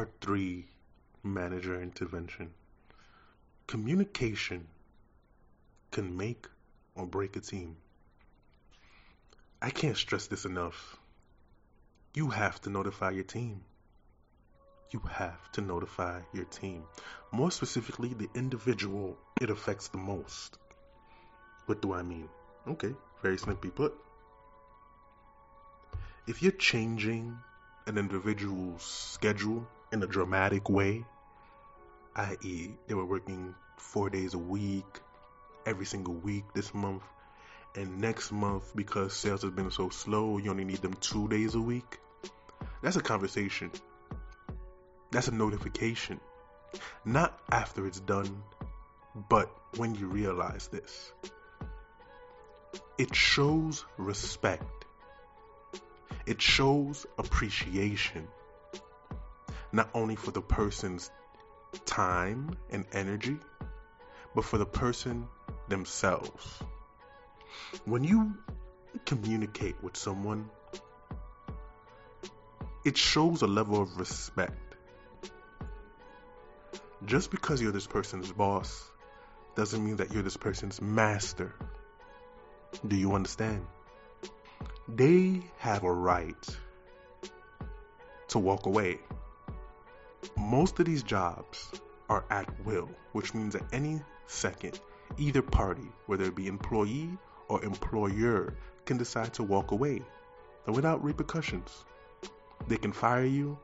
Part 3 Manager Intervention. Communication can make or break a team. I can't stress this enough. You have to notify your team. You have to notify your team. More specifically, the individual it affects the most. What do I mean? Okay, very simply put. If you're changing an individual's schedule in a dramatic way, i.e., they were working four days a week, every single week this month, and next month, because sales has been so slow, you only need them two days a week. That's a conversation. That's a notification. Not after it's done, but when you realize this. It shows respect it shows appreciation, not only for the person's time and energy, but for the person themselves. When you communicate with someone, it shows a level of respect. Just because you're this person's boss doesn't mean that you're this person's master. Do you understand? they have a right to walk away. Most of these jobs are at will, which means at any second, either party, whether it be employee or employer, can decide to walk away without repercussions. They can fire you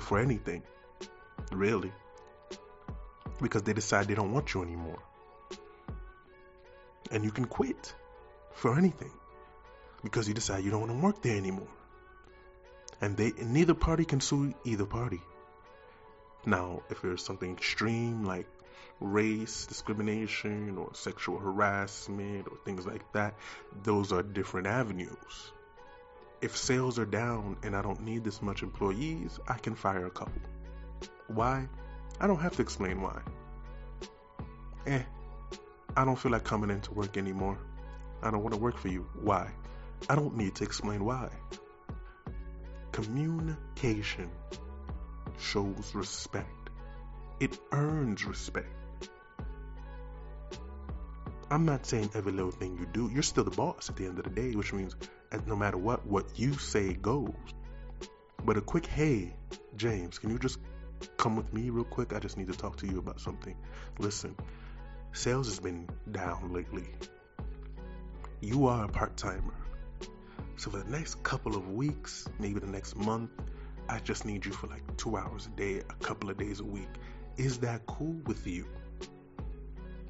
for anything, really, because they decide they don't want you anymore. And you can quit for anything because you decide you don't want to work there anymore. And they and neither party can sue either party. Now, if there's something extreme like race discrimination or sexual harassment or things like that, those are different avenues. If sales are down and I don't need this much employees, I can fire a couple. Why? I don't have to explain why. Eh, I don't feel like coming into work anymore. I don't want to work for you. Why? I don't need to explain why. Communication shows respect, it earns respect. I'm not saying every little thing you do, you're still the boss at the end of the day, which means no matter what, what you say goes. But a quick hey, James, can you just come with me real quick? I just need to talk to you about something. Listen, sales has been down lately. You are a part timer. So for the next couple of weeks, maybe the next month, I just need you for like two hours a day, a couple of days a week. Is that cool with you?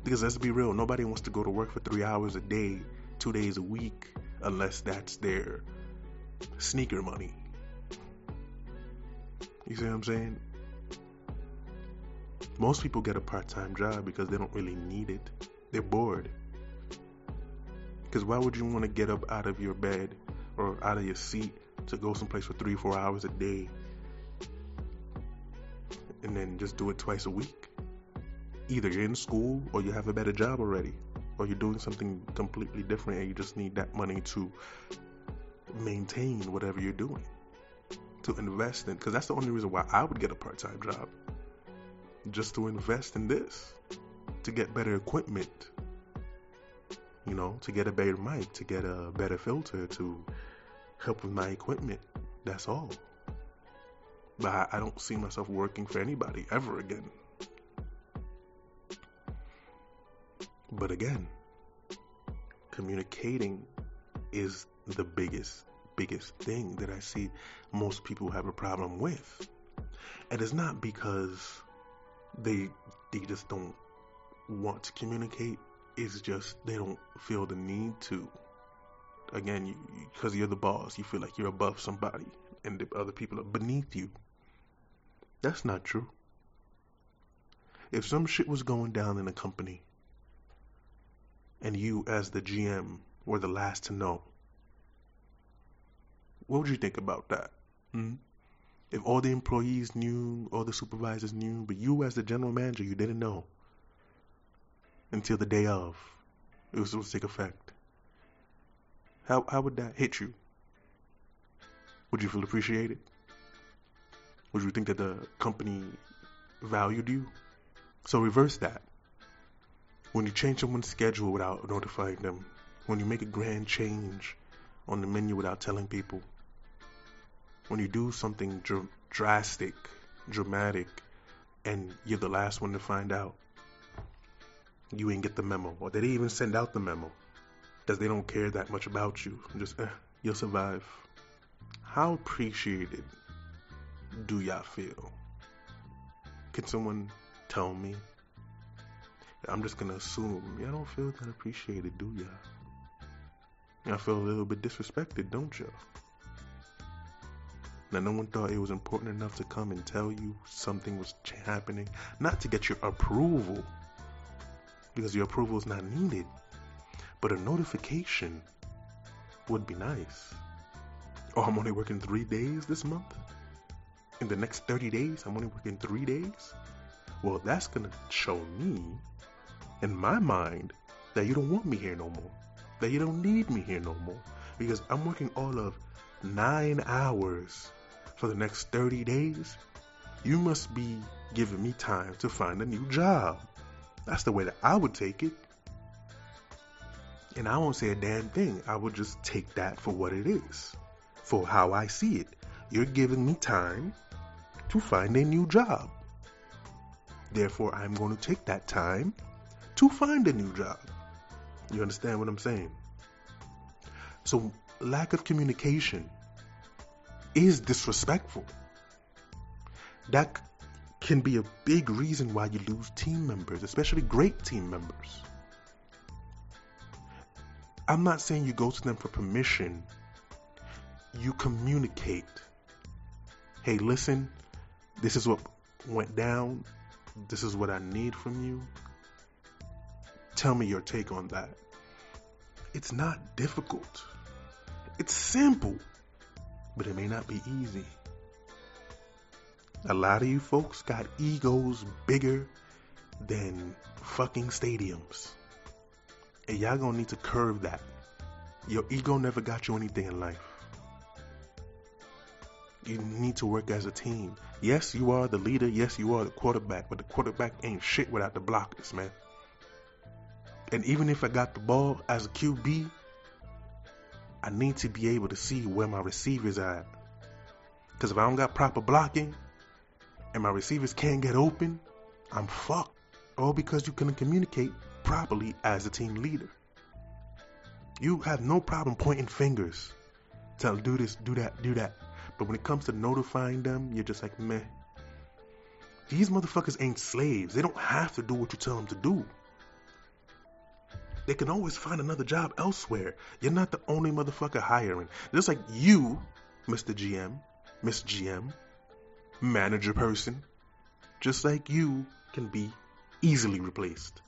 Because let's be real, nobody wants to go to work for three hours a day, two days a week, unless that's their sneaker money. You see what I'm saying? Most people get a part time job because they don't really need it. They're bored. Because why would you want to get up out of your bed or out of your seat to go someplace for three, four hours a day and then just do it twice a week. Either you're in school or you have a better job already, or you're doing something completely different and you just need that money to maintain whatever you're doing, to invest in. Because that's the only reason why I would get a part time job. Just to invest in this, to get better equipment, you know, to get a better mic, to get a better filter, to help with my equipment. That's all. But I, I don't see myself working for anybody ever again. But again, communicating is the biggest, biggest thing that I see most people have a problem with. And it's not because they they just don't want to communicate. It's just they don't feel the need to again, because you, you're the boss, you feel like you're above somebody and the other people are beneath you. That's not true. If some shit was going down in a company and you, as the GM, were the last to know, what would you think about that? Hmm? If all the employees knew, all the supervisors knew, but you, as the general manager, you didn't know until the day of, it was supposed to take effect. How how would that hit you? Would you feel appreciated? Would you think that the company valued you? So reverse that. When you change someone's schedule without notifying them, when you make a grand change on the menu without telling people, when you do something dr- drastic, dramatic, and you're the last one to find out, you ain't get the memo, or they didn't even send out the memo, because they don't care that much about you. Just, eh, you'll survive. How appreciated do y'all feel? Can someone tell me? I'm just gonna assume y'all don't feel that appreciated, do y'all? Y'all feel a little bit disrespected, don't y'all? Now, no one thought it was important enough to come and tell you something was happening, not to get your approval, because your approval is not needed, but a notification would be nice. Oh, I'm only working three days this month? In the next 30 days, I'm only working three days? Well, that's gonna show me, in my mind, that you don't want me here no more. That you don't need me here no more. Because I'm working all of nine hours for the next 30 days, you must be giving me time to find a new job. That's the way that I would take it. And I won't say a damn thing. I will just take that for what it is, for how I see it. You're giving me time to find a new job. Therefore, I'm going to take that time to find a new job. You understand what I'm saying? So, lack of communication is disrespectful. That can be a big reason why you lose team members, especially great team members. I'm not saying you go to them for permission. You communicate. Hey, listen, this is what went down. This is what I need from you. Tell me your take on that. It's not difficult. It's simple but it may not be easy. A lot of you folks got egos bigger than fucking stadiums. And y'all gonna need to curve that. Your ego never got you anything in life. You need to work as a team. Yes, you are the leader. Yes, you are the quarterback. But the quarterback ain't shit without the blockers, man. And even if I got the ball as a QB, I need to be able to see where my receivers are at. Because if I don't got proper blocking and my receivers can't get open, I'm fucked. All because you couldn't communicate properly as a team leader. You have no problem pointing fingers. Tell do this, do that, do that. But when it comes to notifying them, you're just like, meh. These motherfuckers ain't slaves. They don't have to do what you tell them to do. They can always find another job elsewhere. You're not the only motherfucker hiring. Just like you, Mr. GM, Miss GM, manager person, just like you can be easily replaced.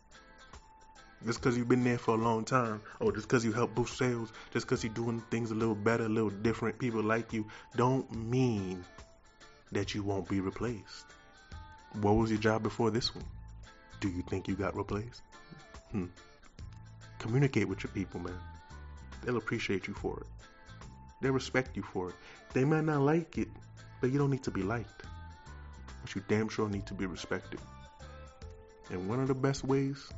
Just because you've been there for a long time, or just because you help boost sales, just because you're doing things a little better, a little different, people like you, don't mean that you won't be replaced. What was your job before this one? Do you think you got replaced? Hmm. Communicate with your people, man. They'll appreciate you for it. They'll respect you for it. They might not like it, but you don't need to be liked. But you damn sure need to be respected. And one of the best ways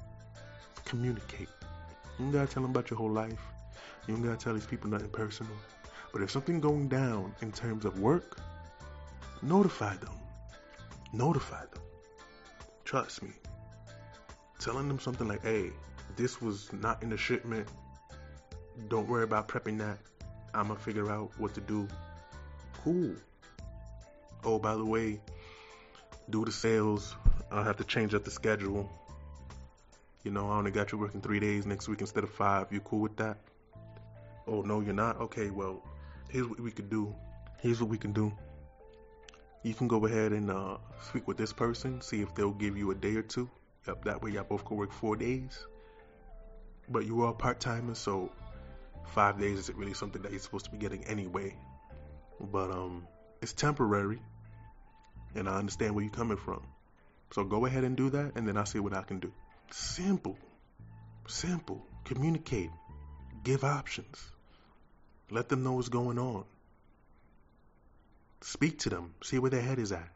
communicate. You don't gotta tell them about your whole life. You don't gotta tell these people nothing personal. But if something going down in terms of work, notify them. Notify them. Trust me. Telling them something like, hey, this was not in the shipment. Don't worry about prepping that. I'm gonna figure out what to do. Cool. Oh, by the way, do the sales. I'll have to change up the schedule. You know, I only got you working three days next week instead of five. You cool with that? Oh, no, you're not? Okay, well, here's what we could do. Here's what we can do. You can go ahead and uh, speak with this person, see if they'll give you a day or two. Yep, that way y'all both can work four days but you are part timer, so five days isn't really something that you're supposed to be getting anyway. But um, it's temporary, and I understand where you're coming from. So go ahead and do that, and then I'll see what I can do. Simple, simple. Communicate, give options, let them know what's going on. speak to them, see where their head is at.